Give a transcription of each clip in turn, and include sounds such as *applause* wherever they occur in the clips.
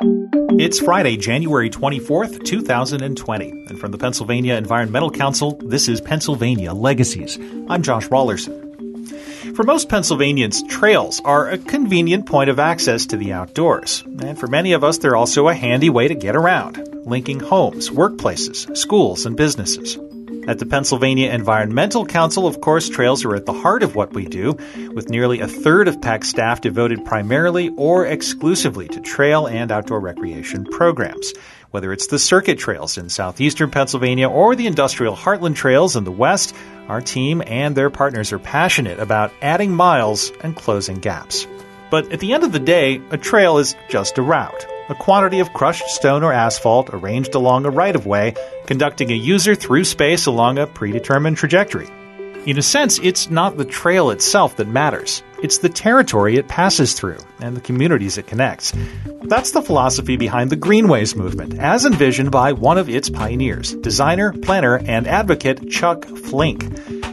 It's Friday, January 24th, 2020. And from the Pennsylvania Environmental Council, this is Pennsylvania Legacies. I'm Josh Raulerson. For most Pennsylvanians, trails are a convenient point of access to the outdoors. And for many of us, they're also a handy way to get around, linking homes, workplaces, schools, and businesses. At the Pennsylvania Environmental Council, of course, trails are at the heart of what we do, with nearly a third of PEC staff devoted primarily or exclusively to trail and outdoor recreation programs. Whether it's the circuit trails in southeastern Pennsylvania or the industrial heartland trails in the west, our team and their partners are passionate about adding miles and closing gaps. But at the end of the day, a trail is just a route a quantity of crushed stone or asphalt arranged along a right of way, conducting a user through space along a predetermined trajectory. In a sense, it's not the trail itself that matters. It's the territory it passes through and the communities it connects. That's the philosophy behind the Greenways movement, as envisioned by one of its pioneers, designer, planner, and advocate Chuck Flink.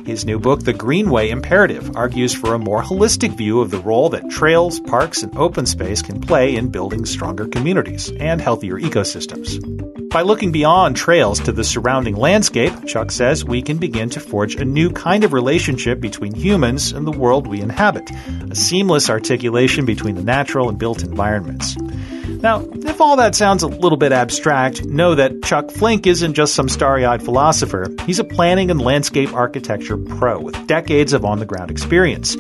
His new book, The Greenway Imperative, argues for a more holistic view of the role that trails, parks, and open space can play in building stronger communities and healthier ecosystems. By looking beyond trails to the surrounding landscape, Chuck says we can begin to forge a new kind of relationship between humans and the world we inhabit, a seamless articulation between the natural and built environments. Now, if all that sounds a little bit abstract, know that Chuck Flink isn't just some starry eyed philosopher. He's a planning and landscape architecture pro with decades of on the ground experience.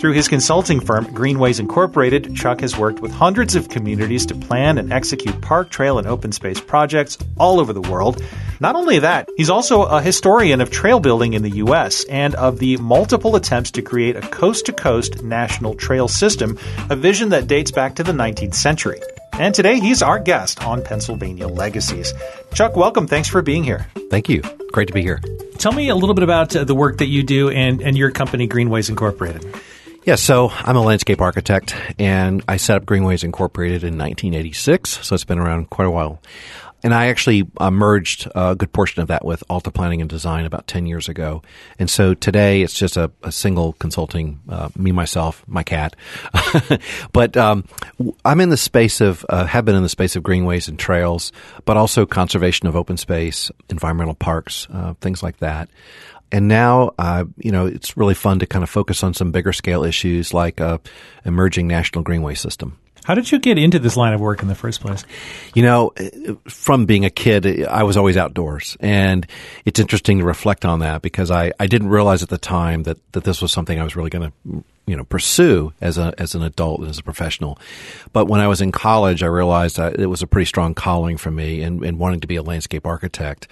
Through his consulting firm, Greenways Incorporated, Chuck has worked with hundreds of communities to plan and execute park, trail, and open space projects all over the world. Not only that, he's also a historian of trail building in the U.S. and of the multiple attempts to create a coast to coast national trail system, a vision that dates back to the 19th century. And today he's our guest on Pennsylvania Legacies. Chuck, welcome. Thanks for being here. Thank you. Great to be here. Tell me a little bit about uh, the work that you do and, and your company, Greenways Incorporated. Yeah, so I'm a landscape architect and I set up Greenways Incorporated in 1986, so it's been around quite a while. And I actually uh, merged a good portion of that with Alta Planning and Design about 10 years ago. And so today it's just a, a single consulting, uh, me, myself, my cat. *laughs* but um, I'm in the space of, uh, have been in the space of greenways and trails, but also conservation of open space, environmental parks, uh, things like that. And now, uh, you know, it's really fun to kind of focus on some bigger scale issues like a emerging national greenway system. How did you get into this line of work in the first place? You know, from being a kid, I was always outdoors. And it's interesting to reflect on that because I, I didn't realize at the time that, that this was something I was really going to you know pursue as a as an adult and as a professional. But when I was in college, I realized that it was a pretty strong calling for me and, wanting to be a landscape architect.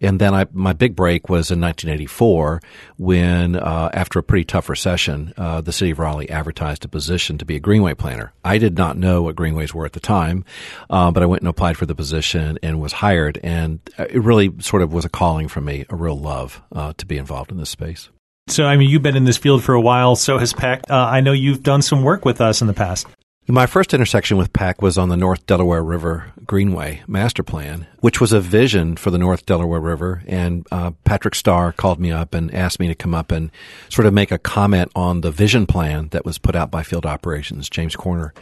And then I my big break was in 1984 when uh, after a pretty tough recession, uh, the city of Raleigh advertised a position to be a greenway planner. I did not know what greenways were at the time, uh, but I went and applied for the position and was hired. And it really sort of was a calling for me, a real love uh, to be involved in this space. So, I mean, you've been in this field for a while. So has PEC. Uh, I know you've done some work with us in the past. My first intersection with PEC was on the North Delaware River Greenway Master Plan, which was a vision for the North Delaware River. And uh, Patrick Starr called me up and asked me to come up and sort of make a comment on the vision plan that was put out by Field Operations, James Corner.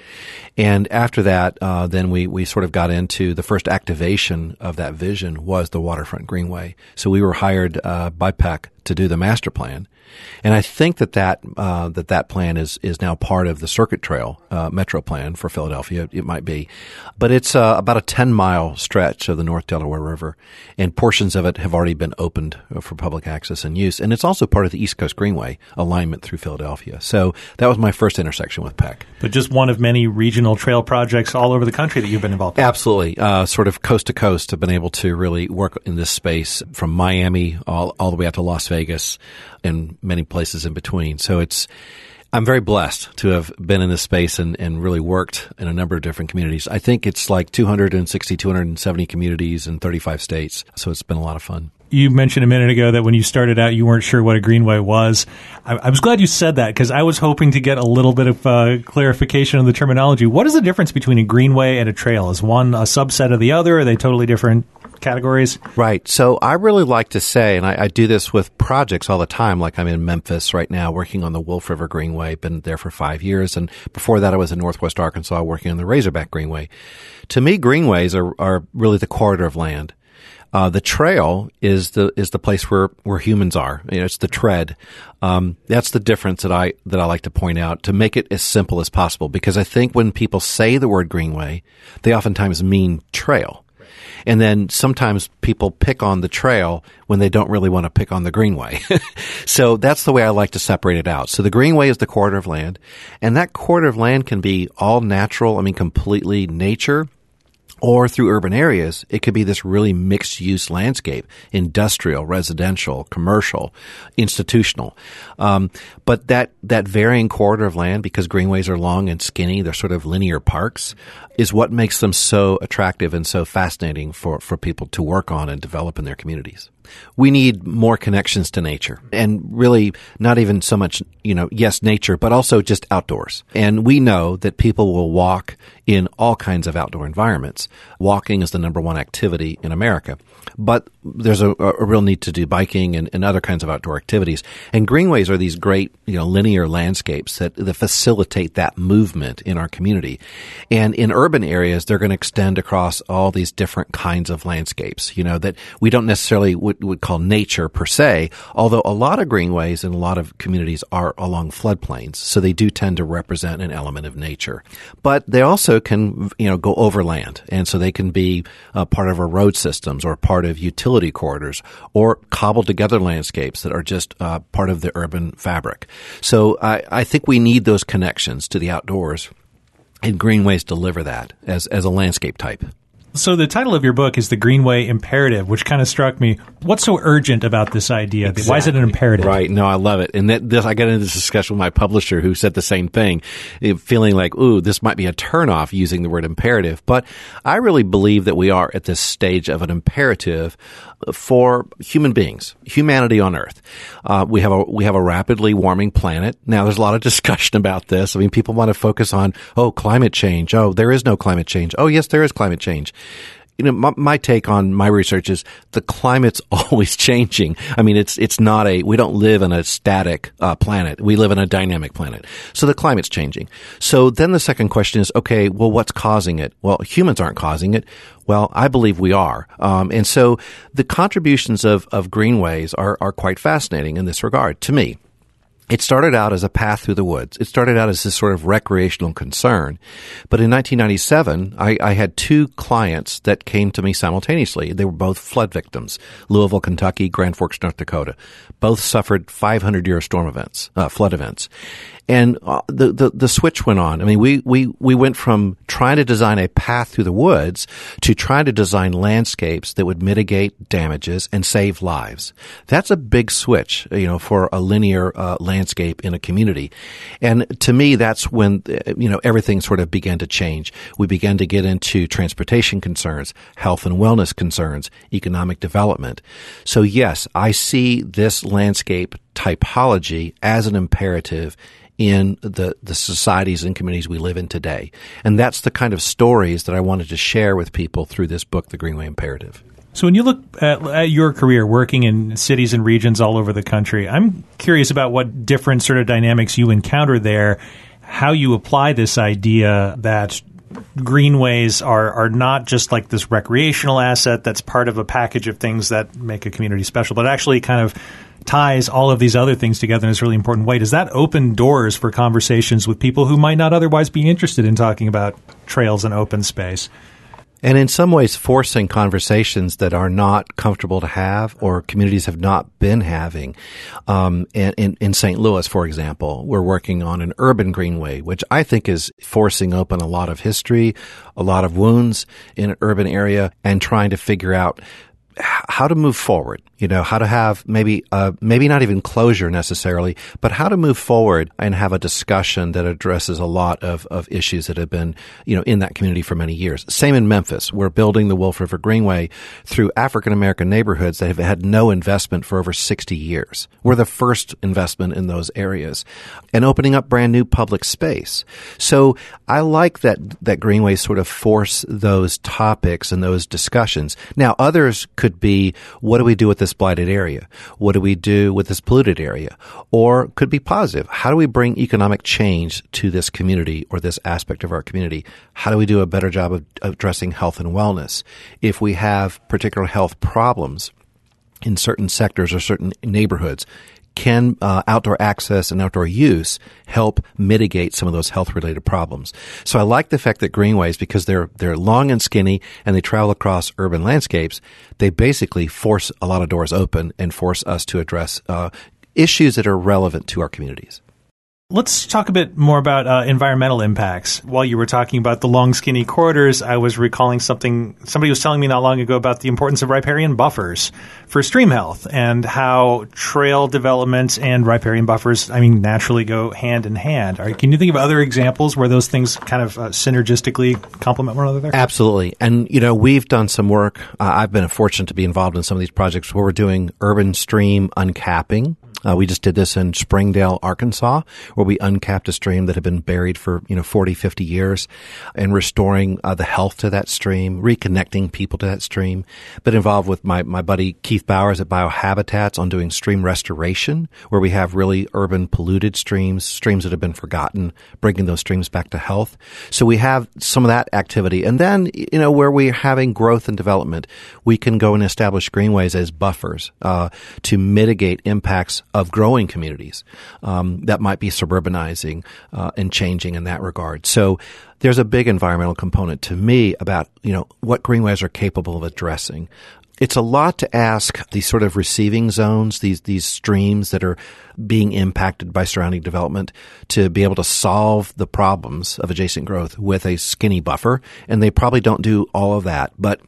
And after that, uh, then we, we sort of got into the first activation of that vision was the Waterfront Greenway. So we were hired uh, by PEC to do the master plan. And I think that that uh, that that plan is is now part of the Circuit Trail uh, Metro plan for Philadelphia. It might be, but it's uh, about a ten mile stretch of the North Delaware River, and portions of it have already been opened for public access and use. And it's also part of the East Coast Greenway alignment through Philadelphia. So that was my first intersection with PEC. But just one of many regional trail projects all over the country that you've been involved. in. Absolutely, uh, sort of coast to coast. Have been able to really work in this space from Miami all all the way out to Las Vegas and many places in between. So it's, I'm very blessed to have been in this space and, and really worked in a number of different communities. I think it's like 260, 270 communities in 35 states. So it's been a lot of fun. You mentioned a minute ago that when you started out, you weren't sure what a greenway was. I, I was glad you said that because I was hoping to get a little bit of uh, clarification on the terminology. What is the difference between a greenway and a trail? Is one a subset of the other? Are they totally different categories? Right. So I really like to say, and I, I, do this with projects all the time, like I'm in Memphis right now working on the Wolf River Greenway, been there for five years. And before that, I was in Northwest Arkansas working on the Razorback Greenway. To me, greenways are, are really the corridor of land. Uh, the trail is the is the place where, where humans are. You know, it's the tread. Um, that's the difference that I that I like to point out to make it as simple as possible. Because I think when people say the word greenway, they oftentimes mean trail. And then sometimes people pick on the trail when they don't really want to pick on the greenway. *laughs* so that's the way I like to separate it out. So the greenway is the quarter of land, and that quarter of land can be all natural. I mean, completely nature or through urban areas, it could be this really mixed use landscape, industrial, residential, commercial, institutional. Um, but that, that varying corridor of land, because greenways are long and skinny, they're sort of linear parks, is what makes them so attractive and so fascinating for, for people to work on and develop in their communities. We need more connections to nature and really not even so much, you know, yes, nature, but also just outdoors. And we know that people will walk in all kinds of outdoor environments. Walking is the number one activity in America, but there's a, a real need to do biking and, and, other kinds of outdoor activities. And greenways are these great, you know, linear landscapes that, that facilitate that movement in our community. And in urban areas, they're going to extend across all these different kinds of landscapes, you know, that we don't necessarily would, would call nature per se, although a lot of greenways in a lot of communities are along floodplains. So they do tend to represent an element of nature. But they also can, you know, go overland. And so they can be uh, part of our road systems or part of utility corridors or cobbled together landscapes that are just uh, part of the urban fabric. So I, I think we need those connections to the outdoors and greenways deliver that as, as a landscape type. So the title of your book is the Greenway Imperative, which kind of struck me. What's so urgent about this idea? Exactly. Why is it an imperative? Right. No, I love it. And that, this, I got into this discussion with my publisher who said the same thing, eh, feeling like, ooh, this might be a turnoff using the word imperative. But I really believe that we are at this stage of an imperative for human beings, humanity on Earth. Uh, we have a we have a rapidly warming planet. Now, there's a lot of *laughs* discussion about this. I mean, people want to focus on oh, climate change. Oh, there is no climate change. Oh, yes, there is climate change you know, my, my, take on my research is the climate's *laughs* always changing. I mean, it's it's not a we don't live in a static uh, planet. We live in a dynamic planet. So the climate's changing. So then the second question is, okay, well, what's causing it? Well, humans aren't causing it. Well, I believe we are. Um, and so the contributions of of greenways are are quite fascinating in this regard to me. It started out as a path through the woods. It started out as this sort of recreational concern. But in 1997, I, I, had two clients that came to me simultaneously. They were both flood victims. Louisville, Kentucky, Grand Forks, North Dakota. Both suffered 500 year storm events, uh, flood events and uh, the, the, the switch went on. I mean, we we we went from trying to design a path through the woods to trying to design landscapes that would mitigate damages and save lives. That's a big switch, you know, for a linear uh, landscape in a community. And to me, that's when uh, you know everything sort of began to change. We began to get into transportation concerns, health and wellness concerns, economic development. So yes, I see this landscape typology as an imperative in the, the societies and communities we live in today. And that's the kind of stories that I wanted to share with people through this book, The Greenway Imperative. So, when you look at, at, your career working in cities and regions all over the country, I'm curious about what different sort of dynamics you encounter there, how you apply this idea that greenways are are not just like this recreational asset that's part of a package of things that make a community special, but actually kind of ties all of these other things together in this really important way. Does that open doors for conversations with people who might not otherwise be interested in talking about trails and open space? And in some ways, forcing conversations that are not comfortable to have or communities have not been having. Um, in, in, in St. Louis, for example, we're working on an urban greenway, which I think is forcing open a lot of history, a lot of wounds in an urban area and trying to figure out how to move forward. You know, how to have maybe, uh, maybe not even closure necessarily, but how to move forward and have a discussion that addresses a lot of, of issues that have been, you know, in that community for many years. Same in Memphis. We're building the Wolf River Greenway through African American neighborhoods that have had no investment for over 60 years. We're the first investment in those areas and opening up brand new public space. So I like that, that Greenway sort of force those topics and those discussions. Now, others could be, what do we do with this blighted area? What do we do with this polluted area? Or could be positive. How do we bring economic change to this community or this aspect of our community? How do we do a better job of addressing health and wellness? If we have particular health problems, in certain sectors or certain neighborhoods can uh, outdoor access and outdoor use help mitigate some of those health related problems? So I like the fact that greenways, because they're they're long and skinny and they travel across urban landscapes, they basically force a lot of doors open and force us to address uh, issues that are relevant to our communities. Let's talk a bit more about uh, environmental impacts. While you were talking about the long, skinny corridors, I was recalling something somebody was telling me not long ago about the importance of riparian buffers for stream health and how trail development and riparian buffers, I mean, naturally go hand in hand. Are, can you think of other examples where those things kind of uh, synergistically complement one another? Absolutely. And, you know, we've done some work. Uh, I've been fortunate to be involved in some of these projects where we're doing urban stream uncapping uh, we just did this in Springdale, Arkansas, where we uncapped a stream that had been buried for, you know, 40, 50 years and restoring uh, the health to that stream, reconnecting people to that stream. Been involved with my, my buddy Keith Bowers at Biohabitats on doing stream restoration, where we have really urban polluted streams, streams that have been forgotten, bringing those streams back to health. So we have some of that activity. And then, you know, where we're having growth and development, we can go and establish greenways as buffers uh, to mitigate impacts of growing communities um, that might be suburbanizing uh, and changing in that regard. So there's a big environmental component to me about you know what greenways are capable of addressing. It's a lot to ask these sort of receiving zones, these these streams that are being impacted by surrounding development, to be able to solve the problems of adjacent growth with a skinny buffer. And they probably don't do all of that, but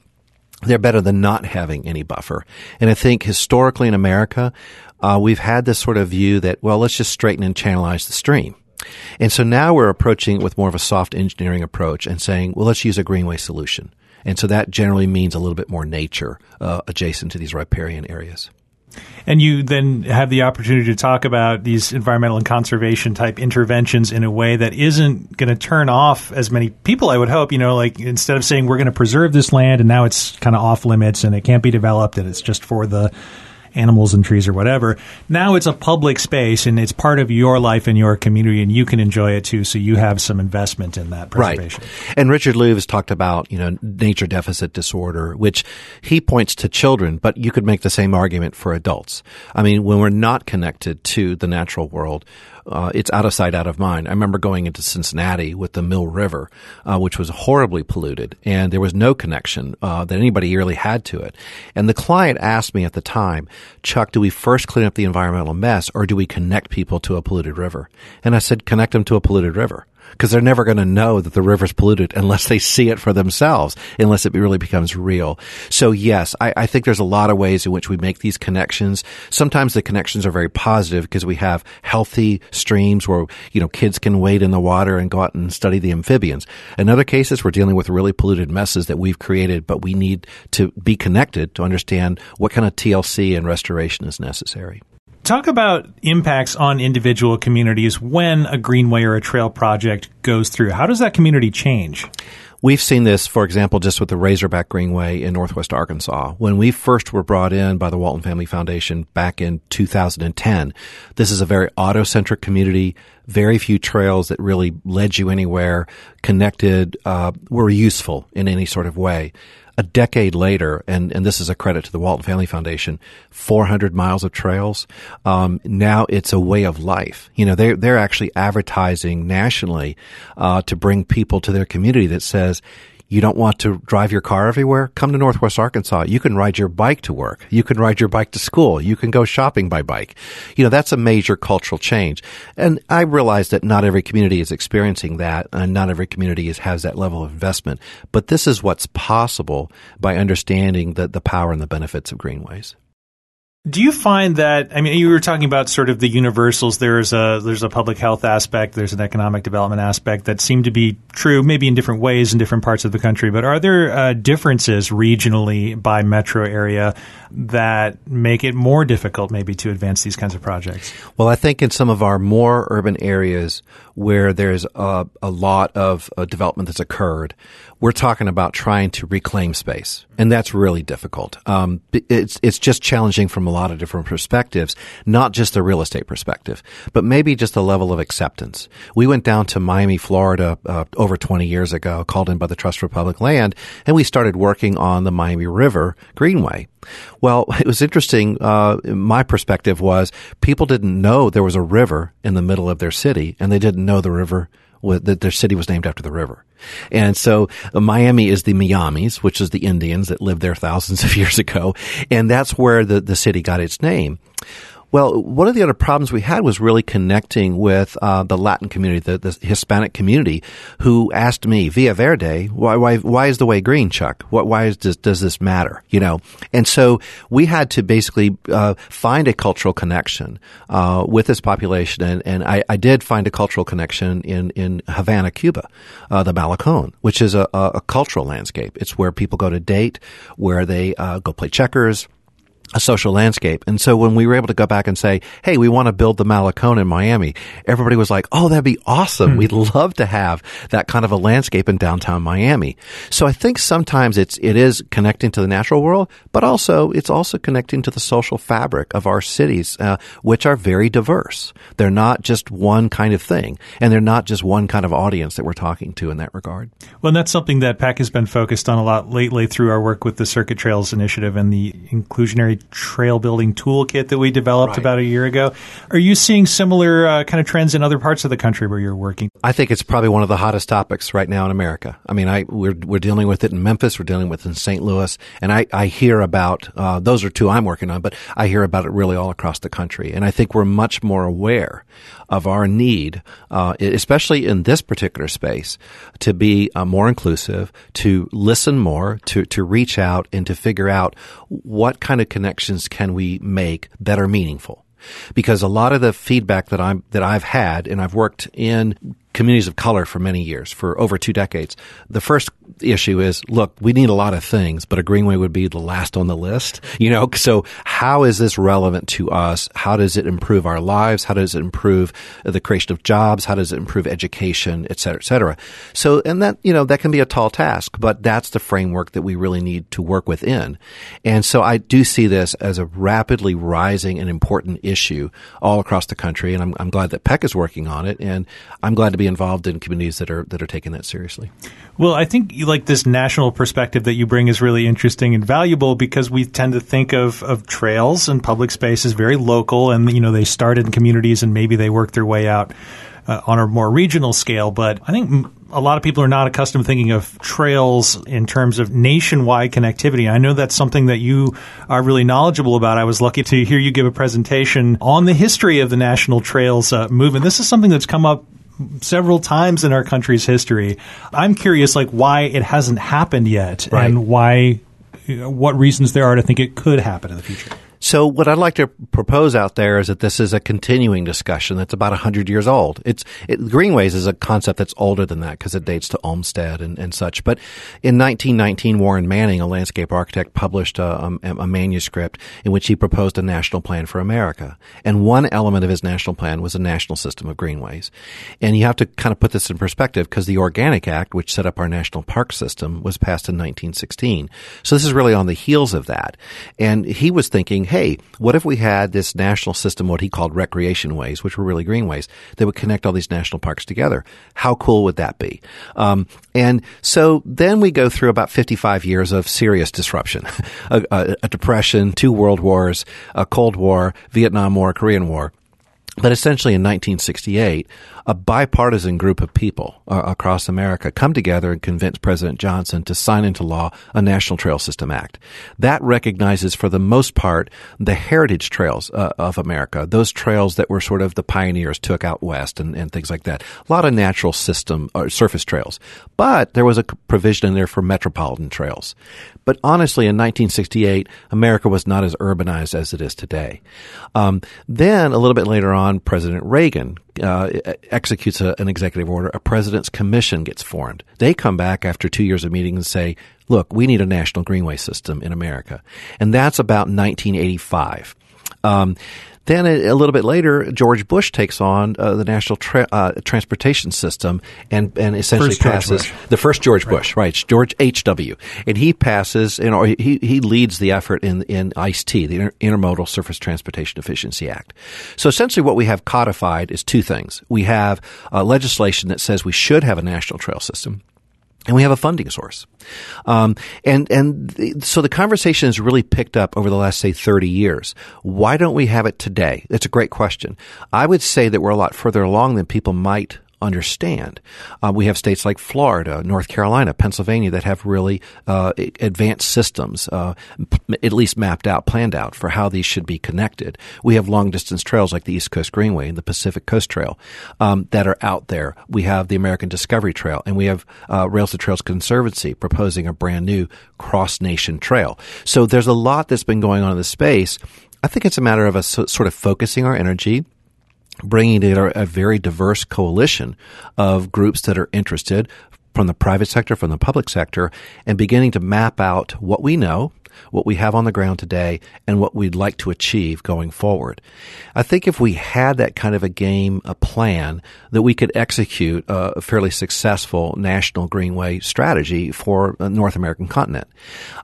they're better than not having any buffer. And I think historically in America, uh, we've had this sort of view that, well, let's just straighten and channelize the stream. And so now we're approaching it with more of a soft engineering approach and saying, well, let's use a greenway solution. And so that generally means a little bit more nature uh, adjacent to these riparian areas. And you then have the opportunity to talk about these environmental and conservation type interventions in a way that isn't going to turn off as many people, I would hope. You know, like instead of saying we're going to preserve this land and now it's kind of off limits and it can't be developed and it's just for the animals and trees or whatever. Now it's a public space and it's part of your life and your community and you can enjoy it too. So you have some investment in that preservation. Right. And Richard Louv has talked about, you know, nature deficit disorder, which he points to children, but you could make the same argument for adults. I mean, when we're not connected to the natural world, uh, it's out of sight, out of mind. I remember going into Cincinnati with the Mill River, uh, which was horribly polluted, and there was no connection uh, that anybody really had to it. And the client asked me at the time, Chuck, do we first clean up the environmental mess, or do we connect people to a polluted river? And I said, connect them to a polluted river because they're never going to know that the river's polluted unless they see it for themselves, unless it really becomes real. So yes, I, I, think there's a lot of ways in which we make these connections. Sometimes the connections are very positive because we have healthy streams where, you know, kids can wade in the water and go out and study the amphibians. In other cases, we're dealing with really polluted messes that we've created, but we need to be connected to understand what kind of TLC and restoration is necessary. Talk about impacts on individual communities when a greenway or a trail project goes through. How does that community change? We've seen this, for example, just with the Razorback Greenway in Northwest Arkansas. When we first were brought in by the Walton Family Foundation back in 2010, this is a very auto-centric community. Very few trails that really led you anywhere, connected, uh, were useful in any sort of way a decade later, and, and this is a credit to the Walton Family Foundation, 400 miles of trails. Um, now it's a way of life. You know, they're, they're actually advertising nationally, uh, to bring people to their community that says, You don't want to drive your car everywhere? Come to Northwest Arkansas. You can ride your bike to work. You can ride your bike to school. You can go shopping by bike. You know, that's a major cultural change. And I realize that not every community is experiencing that and not every community is, has that level of investment. But this is what's possible by understanding the, the power and the benefits of greenways. Do you find that I mean you were talking about sort of the universals there's a there's a public health aspect there's an economic development aspect that seem to be true maybe in different ways in different parts of the country but are there uh, differences regionally by metro area that make it more difficult maybe to advance these kinds of projects? Well, I think in some of our more urban areas where there's a, a lot of uh, development that's occurred, we're talking about trying to reclaim space, and that's really difficult. Um, it's it's just challenging from a lot of different perspectives, not just the real estate perspective, but maybe just a level of acceptance. We went down to Miami, Florida, uh, over 20 years ago, called in by the Trust for Public Land, and we started working on the Miami River Greenway. Well, *laughs* it was interesting. Uh, my perspective was people didn't know there was a river in the middle of their city, and they didn't know the river that their city was named after the river. And so uh, Miami is the Miamis, which is the Indians that lived there thousands *laughs* of years ago. And that's where the, the city got its name. Well, one of the other problems we had was really connecting with uh, the Latin community, the, the, Hispanic community, who asked me via Verde, "Why, why, why is the way green, Chuck? What, why is, does, does this matter?" You know, and so we had to basically uh, find a cultural connection uh, with this population, and, and I, I, did find a cultural connection in in Havana, Cuba, uh, the Malecon, which is a, a, cultural landscape. It's where people go to date, where they uh, go play checkers a social landscape. And so when we were able to go back and say, Hey, we want to build the Malecon in Miami, everybody was like, Oh, that'd be awesome. Mm. We'd love to have that kind of a landscape in downtown Miami. So I think sometimes it's, it is connecting to the natural world, but also it's also connecting to the social fabric of our cities, uh, which are very diverse. They're not just one kind of thing and they're not just one kind of audience that we're talking to in that regard. Well, and that's something that PEC has been focused on a lot lately through our work with the Circuit Trails Initiative and the inclusionary trail building toolkit that we developed right. about a year ago. Are you seeing similar uh, kind of trends in other parts of the country where you're working? I think it's probably one of the hottest topics right now in America. I mean, I we're we're dealing with it in Memphis, we're dealing with it in St. Louis, and I I hear about uh, those are two I'm working on, but I hear about it really all across the country, and I think we're much more aware of our need, uh, especially in this particular space, to be uh, more inclusive, to listen more, to to reach out, and to figure out what kind of connections can we make that are meaningful? Because a lot of the feedback that I'm that I've had and I've worked in communities of color for many years, for over two decades. The first issue is, look, we need a lot of things, but a greenway would be the last on the list. *laughs* You know, so how is this relevant to us? How does it improve our lives? How does it improve the creation of jobs? How does it improve education, et cetera, et cetera? So, and that, you know, that can be a tall task, but that's the framework that we really need to work within. And so I do see this as a rapidly rising and important issue all across the country. And I'm, I'm glad that PEC is working on it. And I'm glad to be involved in communities that are that are taking that seriously. Well, I think like this national perspective that you bring is really interesting and valuable because we tend to think of, of trails and public space as very local, and you know they start in communities and maybe they work their way out uh, on a more regional scale. But I think a lot of people are not accustomed to thinking of trails in terms of nationwide connectivity. I know that's something that you are really knowledgeable about. I was lucky to hear you give a presentation on the history of the national trails uh, movement. This is something that's come up several times in our country's history. I'm curious, like, why it hasn't happened yet, right. and why, you know, what reasons there are to think it could happen in the future. So what I'd like to propose out there is that this is a continuing discussion that's about 100 years old. It's it, greenways is a concept that's older than that because it dates to Olmsted and, and such. But in 1919, Warren Manning, a landscape architect, published a, um, a, a, manuscript in which he proposed a national plan for America. And one element of his national plan was a national system of greenways. And you have to kind of put this in perspective because the Organic Act, which set up our national park system, was passed in 1916. So this is really on the heels of that. And he was thinking, hey, what if we had this national system, what he called recreation ways, which were really greenways, that would connect all these national parks together? How cool would that be? Um, and so then we go through about 55 years of serious disruption, *laughs* a, a, a depression, two world wars, a Cold War, Vietnam War, Korean War But essentially, in 1968, a bipartisan group of people uh, across America come together and convince President Johnson to sign into law a National Trail System Act. That recognizes, for the most part, the heritage trails uh, of America, those trails that were sort of the pioneers took out west and, and things like that. A lot of natural system or uh, surface trails. But there was a provision in there for metropolitan trails. But honestly, in 1968, America was not as urbanized as it is today. Um, then, a little bit later on, President Reagan uh, executes a, an executive order. A president's commission gets formed. They come back after two years of meetings and say, look, we need a national greenway system in America. And that's about 1985. Um, then a, a, little bit later, George Bush takes on uh, the national tra- uh, transportation system and and essentially first passes the first George right. Bush, right? George H. W. And he passes, you know, he he leads the effort in in ISTEA, the Inter- Intermodal Surface Transportation Efficiency Act. So essentially, what we have codified is two things: we have uh, legislation that says we should have a national trail system and we have a funding source. Um, and and so the conversation has really picked up over the last say 30 years. Why don't we have it today? That's a great question. I would say that we're a lot further along than people might understand. Uh, we have states like Florida, North Carolina, Pennsylvania that have really uh, advanced systems, uh, p- at least mapped out, planned out for how these should be connected. We have long distance trails like the East Coast Greenway and the Pacific Coast Trail um, that are out there. We have the American Discovery Trail, and we have uh, Rails to Trails Conservancy proposing a brand new cross nation trail. So there's a lot that's been going on in the space. I think it's a matter of us sort of focusing our energy bringing together a very diverse coalition of groups that are interested from the private sector, from the public sector, and beginning to map out what we know, what we have on the ground today, and what we'd like to achieve going forward. I think if we had that kind of a game, a plan, that we could execute a fairly successful national greenway strategy for the North American continent.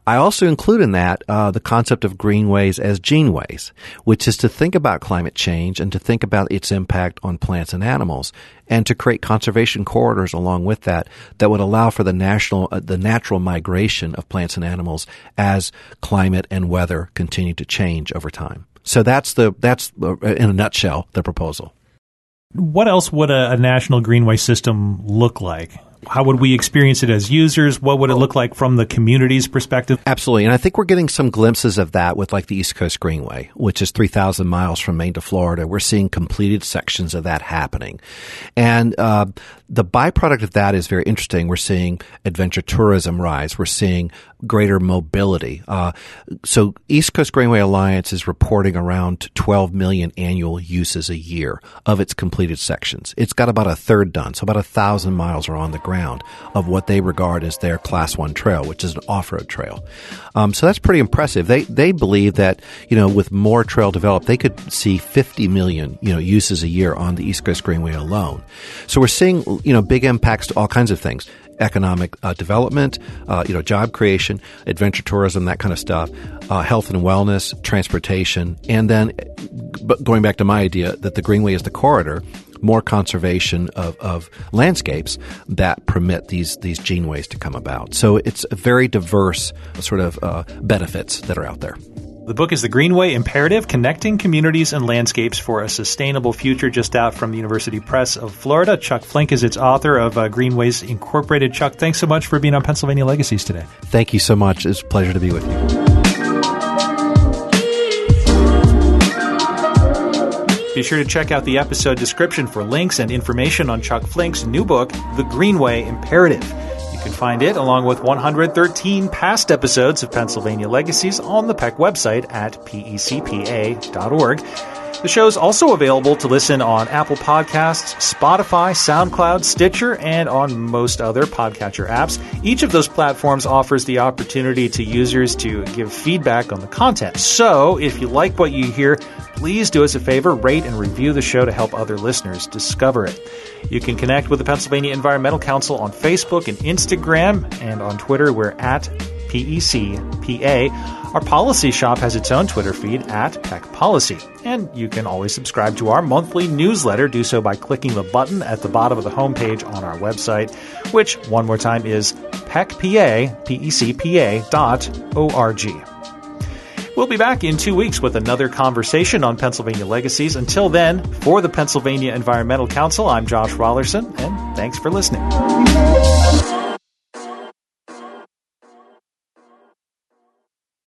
I also include in that uh, the concept of greenways as geneways, which is to think about climate change and to think about its impact on plants and animals and to create conservation corridors along with that that would allow for the national uh, the natural migration of plants and animals as climate and weather continue to change over time. So that's the that's uh, in a nutshell the proposal. What else would a, a national greenway system look like? How would we experience it as users? What would it look like from the community's perspective? Absolutely. And I think we're getting some glimpses of that with like the East Coast Greenway, which is 3,000 miles from Maine to Florida. We're seeing completed sections of that happening. And uh, the byproduct of that is very interesting. We're seeing adventure tourism rise. We're seeing greater mobility. Uh, so East Coast Greenway Alliance is reporting around 12 million annual uses a year of its completed sections. It's got about a third done. So about a thousand miles are on the ground of what they regard as their class one trail, which is an off-road trail. Um, so that's pretty impressive. They, they believe that, you know, with more trail developed, they could see 50 million, you know, uses a year on the East Coast Greenway alone. So we're seeing you know, big impacts to all kinds of things economic uh, development, uh, you know, job creation, adventure tourism, that kind of stuff, uh, health and wellness, transportation, and then going back to my idea that the Greenway is the corridor, more conservation of, of landscapes that permit these these geneways to come about. So it's a very diverse sort of uh, benefits that are out there. The book is The Greenway Imperative Connecting Communities and Landscapes for a Sustainable Future, just out from the University Press of Florida. Chuck Flink is its author of uh, Greenways Incorporated. Chuck, thanks so much for being on Pennsylvania Legacies today. Thank you so much. It's a pleasure to be with you. Be sure to check out the episode description for links and information on Chuck Flink's new book, The Greenway Imperative You can find it along with 113 past episodes of Pennsylvania Legacies on the PEC website at pecpa.org. The show is also available to listen on Apple Podcasts, Spotify, SoundCloud, Stitcher, and on most other podcatcher apps. Each of those platforms offers the opportunity to users to give feedback on the content. So, if you like what you hear, please do us a favor, rate and review the show to help other listeners discover it. You can connect with the Pennsylvania Environmental Council on Facebook and Instagram, and on Twitter, we're at PECPA. Our policy shop has its own Twitter feed at PEC Policy. And you can always subscribe to our monthly newsletter. Do so by clicking the button at the bottom of the homepage on our website, which, one more time, is PECPA, P-E-C-P-A dot O-R-G. We'll be back in two weeks with another conversation on Pennsylvania legacies. Until then, for the Pennsylvania Environmental Council, I'm Josh Raulerson, and thanks for listening.